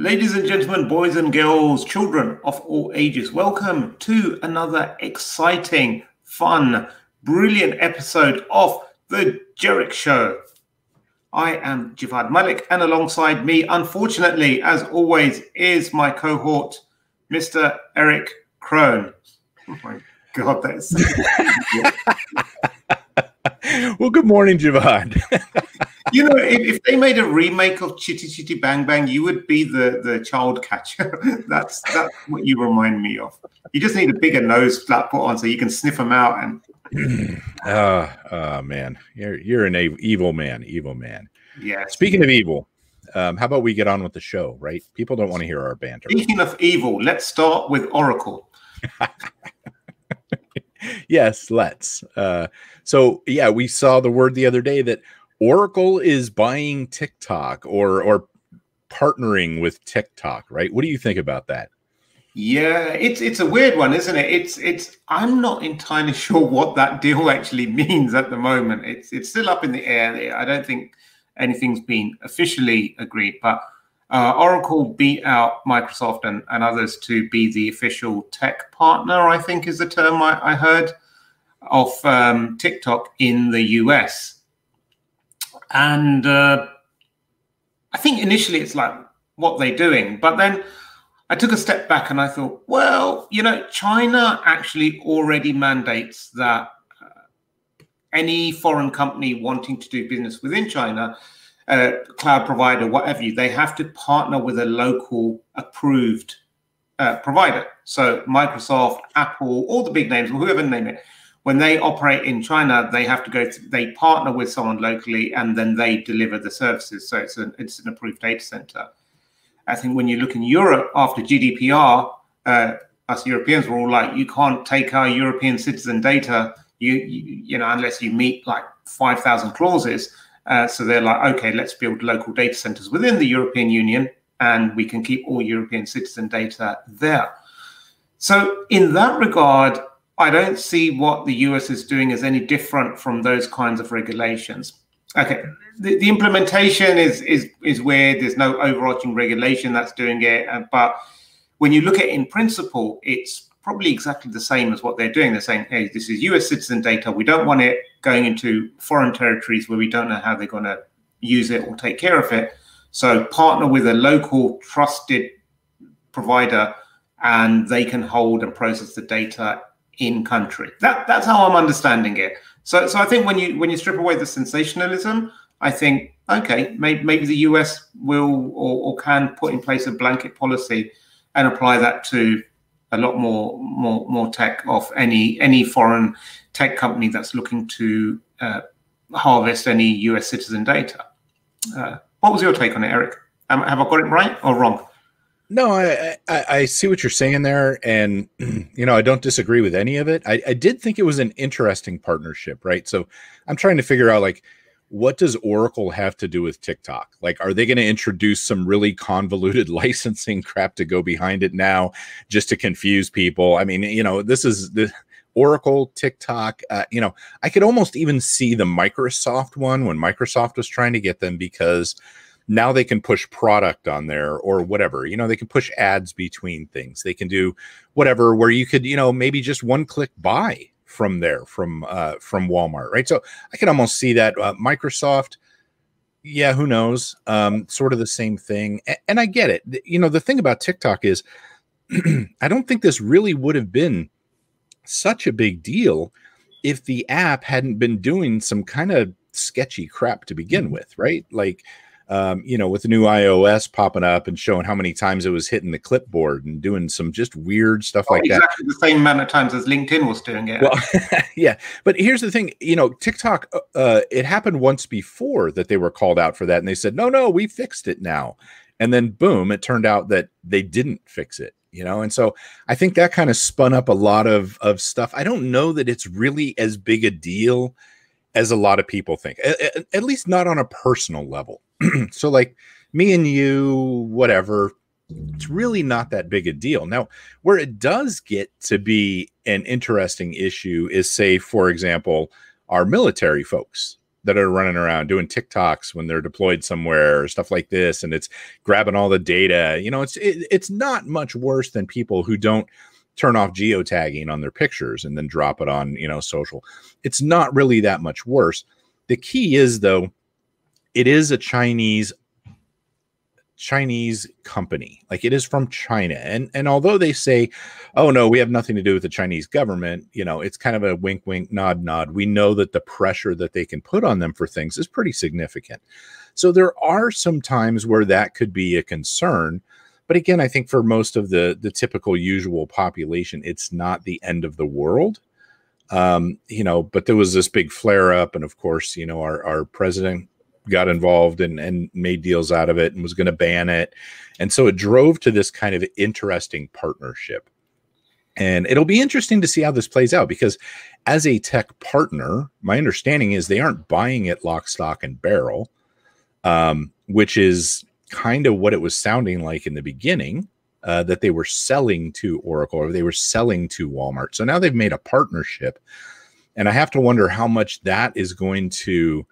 Ladies and gentlemen, boys and girls, children of all ages, welcome to another exciting, fun, brilliant episode of The Jerich Show. I am Javvad Malik, and alongside me, unfortunately, as always, is my cohort, Mr. Erich Kron. Oh my God, that's. well, good morning, Javvad. you know, if, if, they made a remake of Chitty Chitty Bang Bang, you would be the the child catcher. that's that's what you remind me of. You just need a bigger nose flat put on so you can sniff them out. And oh, oh man, you're you're an evil man, evil man. Yeah. Speaking of evil, um, how about we get on with the show? Right? People don't want to hear our banter. Speaking of evil, let's start with Oracle. yes, let's. Uh, so yeah, we saw the word the other day that Oracle is buying TikTok or or partnering with TikTok, right? What do you think about that? Yeah, it's it's a weird one, isn't it? It's it's I'm not entirely sure what that deal actually means at the moment. It's it's still up in the air. I don't think anything's been officially agreed, but uh, Oracle beat out Microsoft and, and others to be the official tech partner, I think is the term I, I heard, of um, TikTok in the US. And uh, I think initially it's like, what they're doing. But then I took a step back and I thought, well, you know, China actually already mandates that uh, any foreign company wanting to do business within China, uh, cloud provider, whatever you, they have to partner with a local approved uh, provider. So Microsoft, Apple, all the big names, whoever name it, when they operate in China, they have to go. To, they partner with someone locally, and then they deliver the services. So it's an it's an approved data center. I think when you look in Europe after GDPR, uh, us Europeans were all like, you can't take our European citizen data, you you, you know, unless you meet like five thousand clauses. Uh, so they're like, okay, let's build local data centers within the European Union, and we can keep all European citizen data there. So in that regard, I don't see what the US is doing as any different from those kinds of regulations. Okay, the, the implementation is is is weird. There's no overarching regulation that's doing it, uh, but when you look at it in principle, it's probably exactly the same as what they're doing. They're saying, "Hey, this is U.S. citizen data. We don't want it going into foreign territories where we don't know how they're going to use it or take care of it. So partner with a local trusted provider, and they can hold and process the data in country. That that's how I'm understanding it. So so I think when you when you strip away the sensationalism, I think okay, maybe, maybe the US will or, or can put in place a blanket policy and apply that to a lot more more more tech of any any foreign tech company that's looking to uh, harvest any US citizen data. Uh, what was your take on it, Erich? Um, have I got it right or wrong? No, I, I, I see what you're saying there, and you know I don't disagree with any of it. I, I did think it was an interesting partnership, right? So I'm trying to figure out like what does Oracle have to do with TikTok? Like, are they going to introduce some really convoluted licensing crap to go behind it now, just to confuse people? I mean, you know, this is the Oracle, TikTok. Uh, you know, I could almost even see the Microsoft one when Microsoft was trying to get them because now they can push product on there or whatever you know they can push ads between things. They can do whatever where you could you know maybe just one click buy from there from uh from walmart right? So i can almost see that uh, microsoft yeah who knows? Um sort of the same thing and, and i get it. You know the thing about tiktok is i don't think this really would have been such a big deal if the app hadn't been doing some kind of sketchy crap to begin mm-hmm. with right? Like um, you know, with the new iOS popping up and showing how many times it was hitting the clipboard and doing some just weird stuff oh, like exactly that. Exactly the same amount of times as LinkedIn was doing it. Well, yeah, but here's the thing, you know, TikTok, uh, uh, it happened once before that they were called out for that, and they said, no, no, we fixed it now, and then boom, it turned out that they didn't fix it. You know, and so I think that kind of spun up a lot of of stuff. I don't know that it's really as big a deal as a lot of people think, at, at least not on a personal level so like me and you, whatever, it's really not that big a deal. Now, where it does get to be an interesting issue is say, for example, our military folks. that are running around doing TikToks when they're deployed somewhere or stuff like this, and it's grabbing all the data. You know, it's it, it's not much worse than people who don't turn off geotagging on their pictures and then drop it on you know social. It's not really that much worse. The key is though, it is a Chinese Chinese company. Like it is from China. And and although they say, "Oh no, we have nothing to do with the Chinese government," you know, it's kind of a wink wink nod nod. We know that the pressure that they can put on them for things is pretty significant. So there are some times where that could be a concern. But again, I think for most of the the typical usual population, it's not the end of the world. Um, you know, but there was this big flare up, and of course, you know, our our president got involved and, and made deals out of it and was going to ban it. And so it drove to this kind of interesting partnership. And it'll be interesting to see how this plays out because as a tech partner, my understanding is they aren't buying it lock, stock, and barrel, um, which is kind of what it was sounding like in the beginning. Uh, that they were selling to Oracle or they were selling to Walmart. So now they've made a partnership. And I have to wonder how much that is going to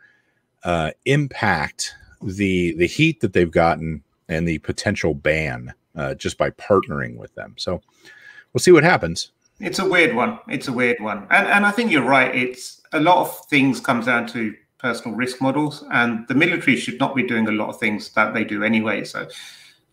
uh, impact the the heat that they've gotten and the potential ban uh, just by partnering with them. So we'll see what happens. It's a weird one. It's a weird one, and and I think you're right. It's a lot of things comes down to personal risk models, and the military should not be doing a lot of things that they do anyway. So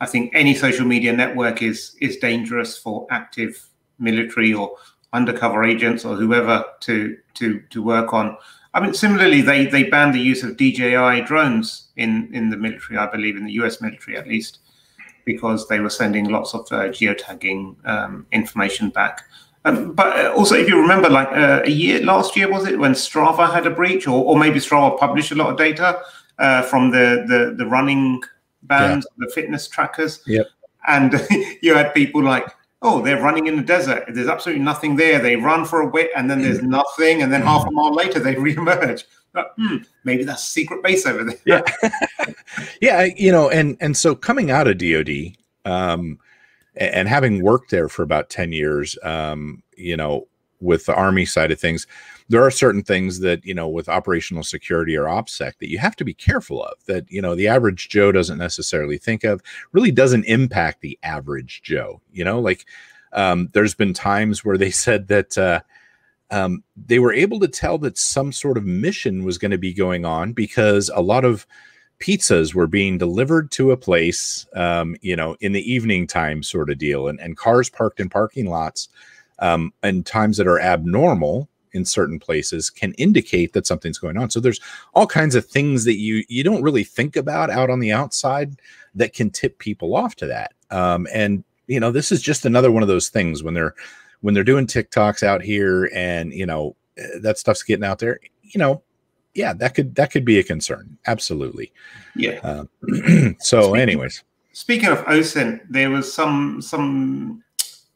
I think any social media network is is dangerous for active military or undercover agents or whoever to to to work on I mean, similarly, they they banned the use of DJI drones in in the military, I believe, in the U.S. military at least, because they were sending lots of uh, geotagging um, information back. Um, but uh, also, if you remember, like uh, a year last year was it when Strava had a breach, or, or maybe Strava published a lot of data uh, from the, the the running bands, yeah. the fitness trackers. Yep. And you had people like, oh, they're running in the desert. There's absolutely nothing there. They run for a bit and then there's mm. nothing. And then half a mile later, they reemerge. But, hmm, maybe that's a secret base over there. Yeah. yeah. You know, and, and so coming out of DOD, um, and having worked there for about 10 years, um, you know, with the Army side of things, there are certain things that you know with operational security or opsec that you have to be careful of that you know the average joe doesn't necessarily think of really doesn't impact the average joe you know? Like um, there's been times where they said that uh, um, they were able to tell that some sort of mission was going to be going on because a lot of pizzas were being delivered to a place, um, you know, in the evening time sort of deal, and, and cars parked in parking lots um, and times that are abnormal in certain places can indicate that something's going on. So there's all kinds of things that you you don't really think about out on the outside that can tip people off to that. Um, and you know, this is just another one of those things when they're when they're doing TikToks out here and you know that stuff's getting out there. You know, yeah, that could that could be a concern. Absolutely. Yeah. Uh, so, speaking, anyways, speaking of OSINT, there was some some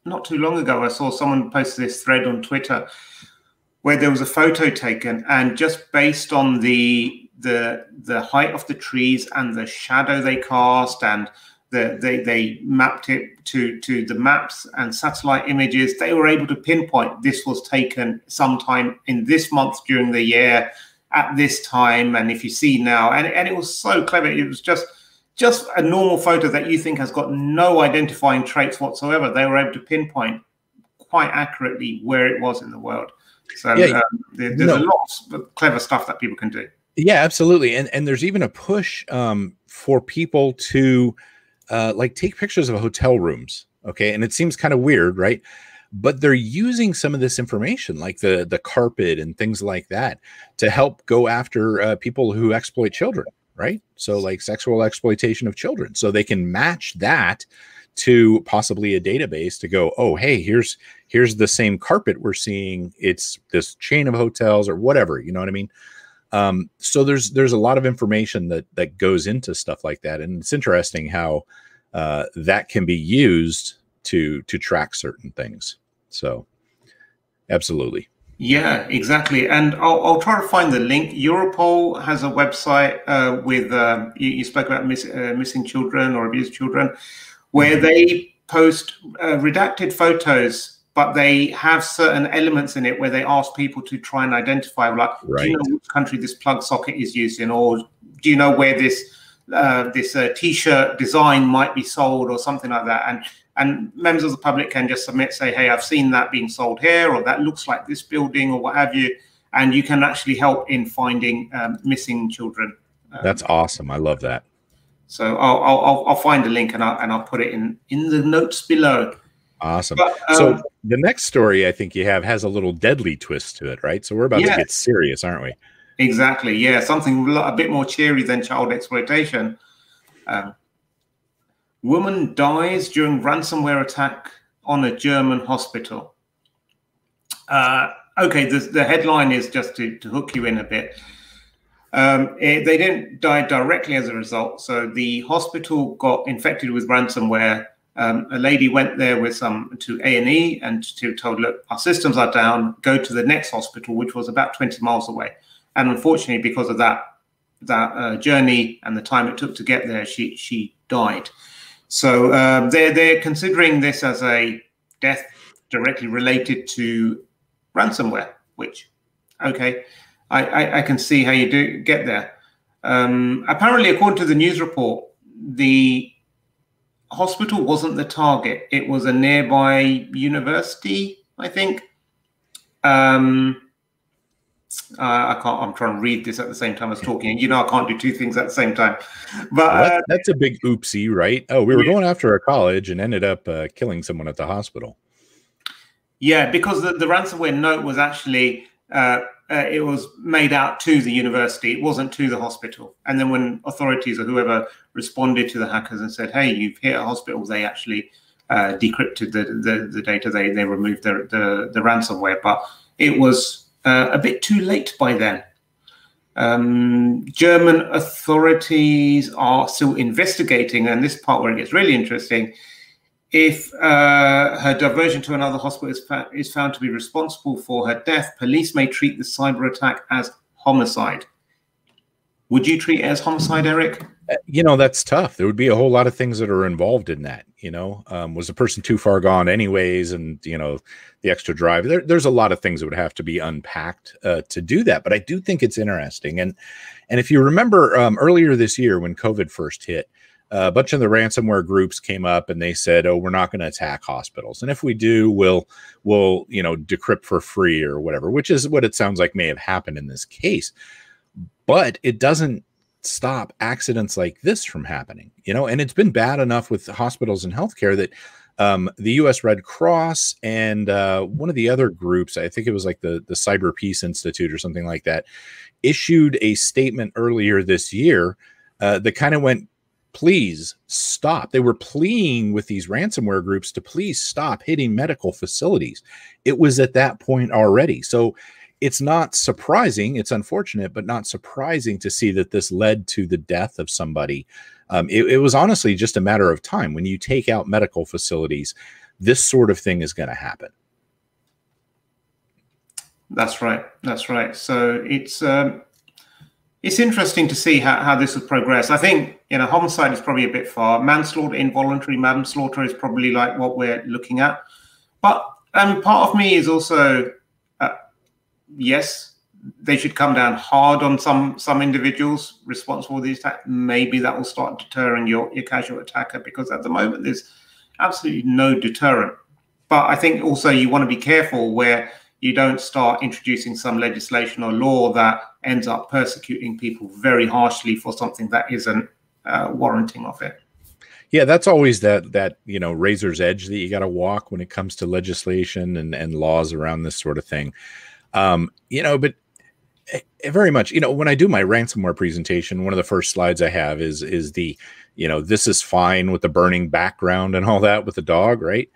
not too long ago. I saw someone post this thread on Twitter where there was a photo taken, and just based on the the the height of the trees and the shadow they cast, and the, they they mapped it to to the maps and satellite images, they were able to pinpoint this was taken sometime in this month during the year at this time. And if you see now, and and it was so clever, it was just just a normal photo that you think has got no identifying traits whatsoever. They were able to pinpoint quite accurately where it was in the world. So yeah, um, there, there's no. a lot of clever stuff that people can do. Yeah, absolutely. And and there's even a push um, for people to uh, like take pictures of hotel rooms. Okay, and it seems kind of weird, right? But they're using some of this information, like the the carpet and things like that, to help go after uh, people who exploit children, right? So like sexual exploitation of children, so they can match that to possibly a database to go, oh, hey, here's here's the same carpet we're seeing. It's this chain of hotels or whatever. You know what I mean? Um, so there's there's a lot of information that that goes into stuff like that, and it's interesting how uh, that can be used to to track certain things. So, absolutely. Yeah, exactly. And I'll, I'll try to find the link. Europol has a website uh, with uh, you, you, spoke about miss, uh, missing children or abused children where they post uh, redacted photos but they have certain elements in it where they ask people to try and identify, like, right. do you know which country this plug socket is used in, or do you know where this uh, this uh, t-shirt design might be sold, or something like that, and and members of the public can just submit, say, hey, I've seen that being sold here, or that looks like this building, or what have you, and you can actually help in finding um, missing children. Um, That's awesome. I love that. So I'll, I'll, I'll find a link and I'll, and I'll put it in in the notes below. Awesome. But, um, so the next story I think you have has a little deadly twist to it, right? So we're about to get serious, aren't we? Exactly. Yeah, something a bit more cheery than child exploitation. Um, woman dies during ransomware attack on a German hospital. Uh, okay, the, the headline is just to, to hook you in a bit. Um, it, they didn't die directly as a result. So the hospital got infected with ransomware um, a lady went there with some to A and E and to told, look, our systems are down. Go to the next hospital, which was about 20 miles away. And unfortunately, because of that that uh, journey and the time it took to get there, she she died. So um, they're they're considering this as a death directly related to ransomware. Which, okay, I, I, I can see how you do get there. Um, apparently, according to the news report, the hospital wasn't the target. It was a nearby university, I think. Um, uh, I can't. I'm trying to read this at the same time as talking. You know, I can't do two things at the same time. But well, uh, that's a big oopsie, right? Oh, we were yeah. going after a college and ended up uh, killing someone at the hospital. Yeah, because the, the ransomware note was actually uh, it was made out to the university. It wasn't to the hospital. And then when authorities or whoever responded to the hackers and said, "Hey, you've hit a hospital," they actually uh, decrypted the, the, the data. They they removed the the, the ransomware, but it was uh, a bit too late by then. Um, German authorities are still investigating, and this part where it gets really interesting if uh, her diversion to another hospital is, fa- is found to be responsible for her death, police may treat the cyber attack as homicide. Would you treat it as homicide, Erich? Uh, you know, that's tough. There would be a whole lot of things that are involved in that. You know, um, was the person too far gone, anyways? And, you know, the extra drive. There, there's a lot of things that would have to be unpacked uh, to do that. But I do think it's interesting. And, and if you remember um, earlier this year when COVID first hit, a bunch of the ransomware groups came up and they said, "Oh, we're not going to attack hospitals, and if we do, we'll we'll you know decrypt for free or whatever," which is what it sounds like may have happened in this case. But it doesn't stop accidents like this from happening, you know. And it's been bad enough with hospitals and healthcare that um, the U.S. Red Cross and uh, one of the other groups, I think it was like the the Cyber Peace Institute or something like that, issued a statement earlier this year uh, that kind of went please stop. They were pleading with these ransomware groups to please stop hitting medical facilities. It was at that point already. So it's not surprising. It's unfortunate, but not surprising to see that this led to the death of somebody. Um, it, it was honestly just a matter of time. When you take out medical facilities, this sort of thing is going to happen. That's right. That's right. So it's um, it's interesting to see how, how this will progress. I think you know homicide is probably a bit far. Manslaughter, involuntary manslaughter is probably like what we're looking at. But um, part of me is also uh, yes, they should come down hard on some some individuals responsible for these attacks. Maybe that will start deterring your your casual attacker because at the moment there's absolutely no deterrent. But I think also you want to be careful where you don't start introducing some legislation or law that ends up persecuting people very harshly for something that isn't uh, warranting of it. Yeah, that's always that that you know razor's edge that you got to walk when it comes to legislation and and laws around this sort of thing. Um, you know, but eh, very much you know when i do my ransomware presentation one of the first slides i have is is the you know this is fine with the burning background and all that with the dog right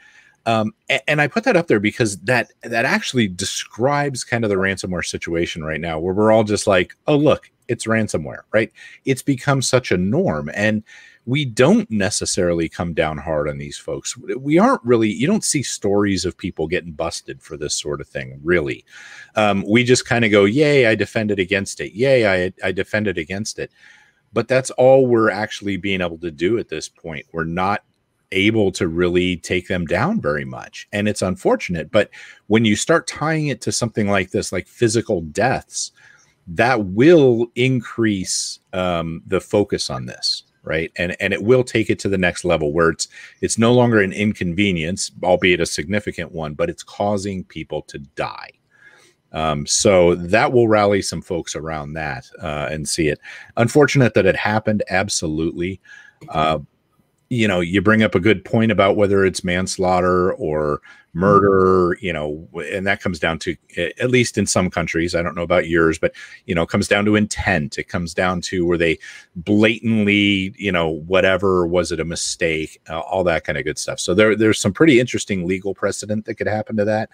um, and, and, I put that up there because that that actually describes kind of the ransomware situation right now, where we're all just like, "Oh, look, it's ransomware," right? It's become such a norm, and we don't necessarily come down hard on these folks. We aren't really. You don't see stories of people getting busted for this sort of thing, really. Um, we just kind of go, "Yay, I defended against it! Yay, I I defended against it." But that's all we're actually being able to do at this point. We're not able to really take them down very much. And it's unfortunate. But when you start tying it to something like this, like physical deaths, that will increase um, the focus on this right and and it will take it to the next level where it's it's no longer an inconvenience albeit a significant one but it's causing people to die um, so that will rally some folks around that uh, and see it unfortunate that it happened absolutely uh, you know, you bring up a good point about whether it's manslaughter or murder, you know, and that comes down to, at least in some countries, I don't know about yours, but, you know, comes down to intent. It comes down to were they blatantly, you know, whatever, was it a mistake, uh, all that kind of good stuff. So there, there's some pretty interesting legal precedent that could happen to that.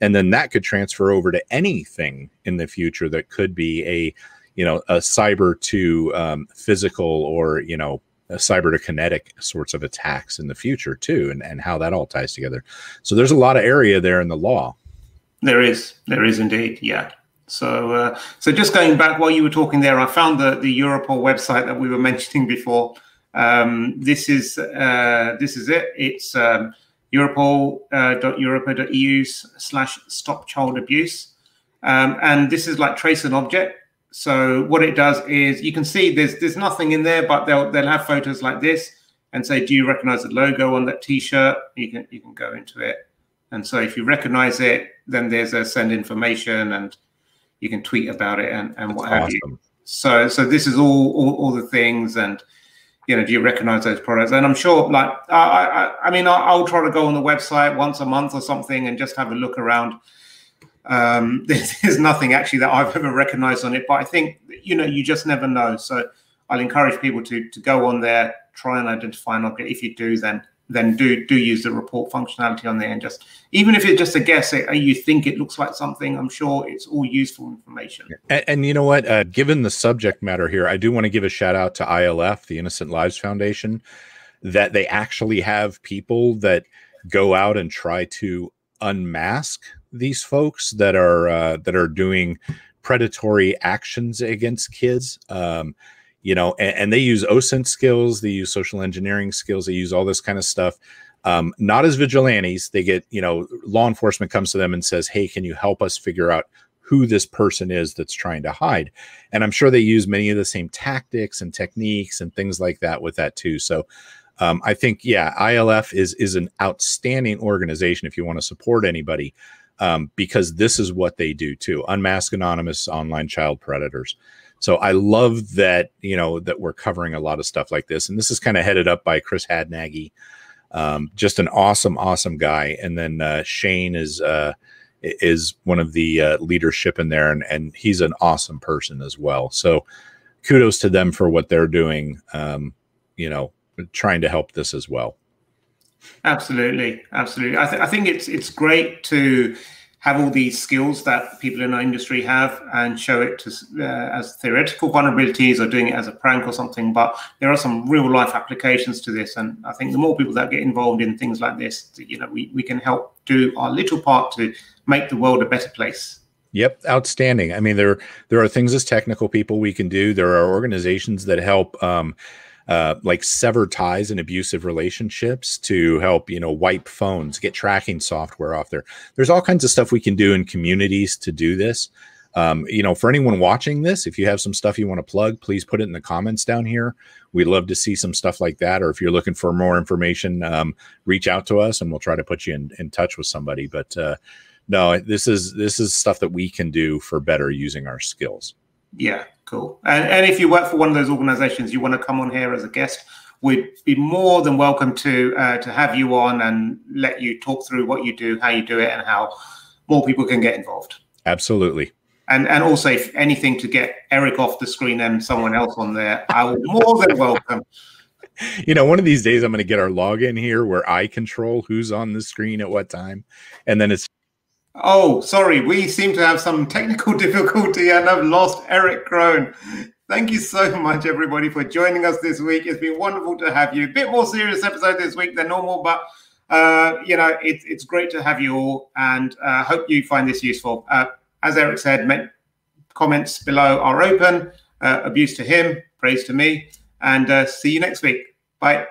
And then that could transfer over to anything in the future that could be a, you know, a cyber to um, physical or, you know, cyber to kinetic sorts of attacks in the future too, and, and how that all ties together. So there's a lot of area there in the law. There is, there is indeed, yeah. So, uh, so just going back while you were talking there, I found the the Europol website that we were mentioning before. Um, this is uh, this is it. It's um, europol.europa.eu uh, slash stop child abuse, um, and this is like trace an object. So what it does is you can see there's there's nothing in there, but they'll they'll have photos like this and say, do you recognize the logo on that T-shirt? You can you can go into it, and so if you recognize it, then there's a send information, and you can tweet about it and and That's what have awesome. you. So so this is all, all all the things and you know, do you recognize those products? And I'm sure, like, I, I, I mean, I'll, I'll, try to go on the website once a month or something and just have a look around um, there's, nothing actually that I've ever recognized on it, but I think you know you just never know. So I'll encourage people to to go on there, try and identify an object. If you do, then then do do use the report functionality on there, and just even if it's just a guess, it, you think it looks like something. I'm sure it's all useful information. And, and you know what? Uh, given the subject matter here, I do want to give a shout out to ILF, the Innocent Lives Foundation, that they actually have people that go out and try to unmask these folks that are uh, that are doing predatory actions against kids. Um, you know, and, and, they use OSINT skills, they use social engineering skills, they use all this kind of stuff. Um, not as vigilantes. They get, you know, law enforcement comes to them and says, "Hey, can you help us figure out who this person is that's trying to hide?" And I'm sure they use many of the same tactics and techniques and things like that with that too. So um, I think, yeah, ILF is is an outstanding organization if you want to support anybody um, because this is what they do too unmask anonymous online child predators. So i love that you know that we're covering a lot of stuff like this. And this is kind of headed up by chris hadnagy um, just an awesome awesome guy. And then uh, shane is uh, is one of the uh, leadership in there and, and he's an awesome person as well. So kudos to them for what they're doing um, you know trying to help this as well Absolutely, absolutely. I, th- I think it's it's great to have all these skills that people in our industry have and show it to, uh, as theoretical vulnerabilities or doing it as a prank or something. But there are some real life applications to this, and I think the more people that get involved in things like this, you know, we, we can help do our little part to make the world a better place. Yep, outstanding. I mean, there there are things as technical people we can do. There are organizations that help. Um, uh, like sever ties in abusive relationships to help you know wipe phones get tracking software off there. There's all kinds of stuff we can do in communities to do this. Um, you know for anyone watching this if you have some stuff you want to plug please put it in the comments down here. We'd love to see some stuff like that or if you're looking for more information um, reach out to us and we'll try to put you in, in touch with somebody. But uh, no this is this is stuff that we can do for better using our skills. Yeah, cool. And, and if you work for one of those organizations, you want to come on here as a guest, we'd be more than welcome to uh, to have you on and let you talk through what you do, how you do it, and how more people can get involved. Absolutely. And and also, if anything to get Erich off the screen and someone else on there, I will more than welcome. You know, one of these days I'm going to get our login here where I control who's on the screen at what time, and then it's Oh, sorry. We seem to have some technical difficulty and I've lost Erich Kron. Thank you so much, everybody, for joining us this week. It's been wonderful to have you. A bit more serious episode this week than normal, but uh, you know, it, it's great to have you all, and uh, hope you find this useful. Uh, as Erich said, comments below are open. Uh, abuse to him, praise to me, and uh, see you next week. Bye.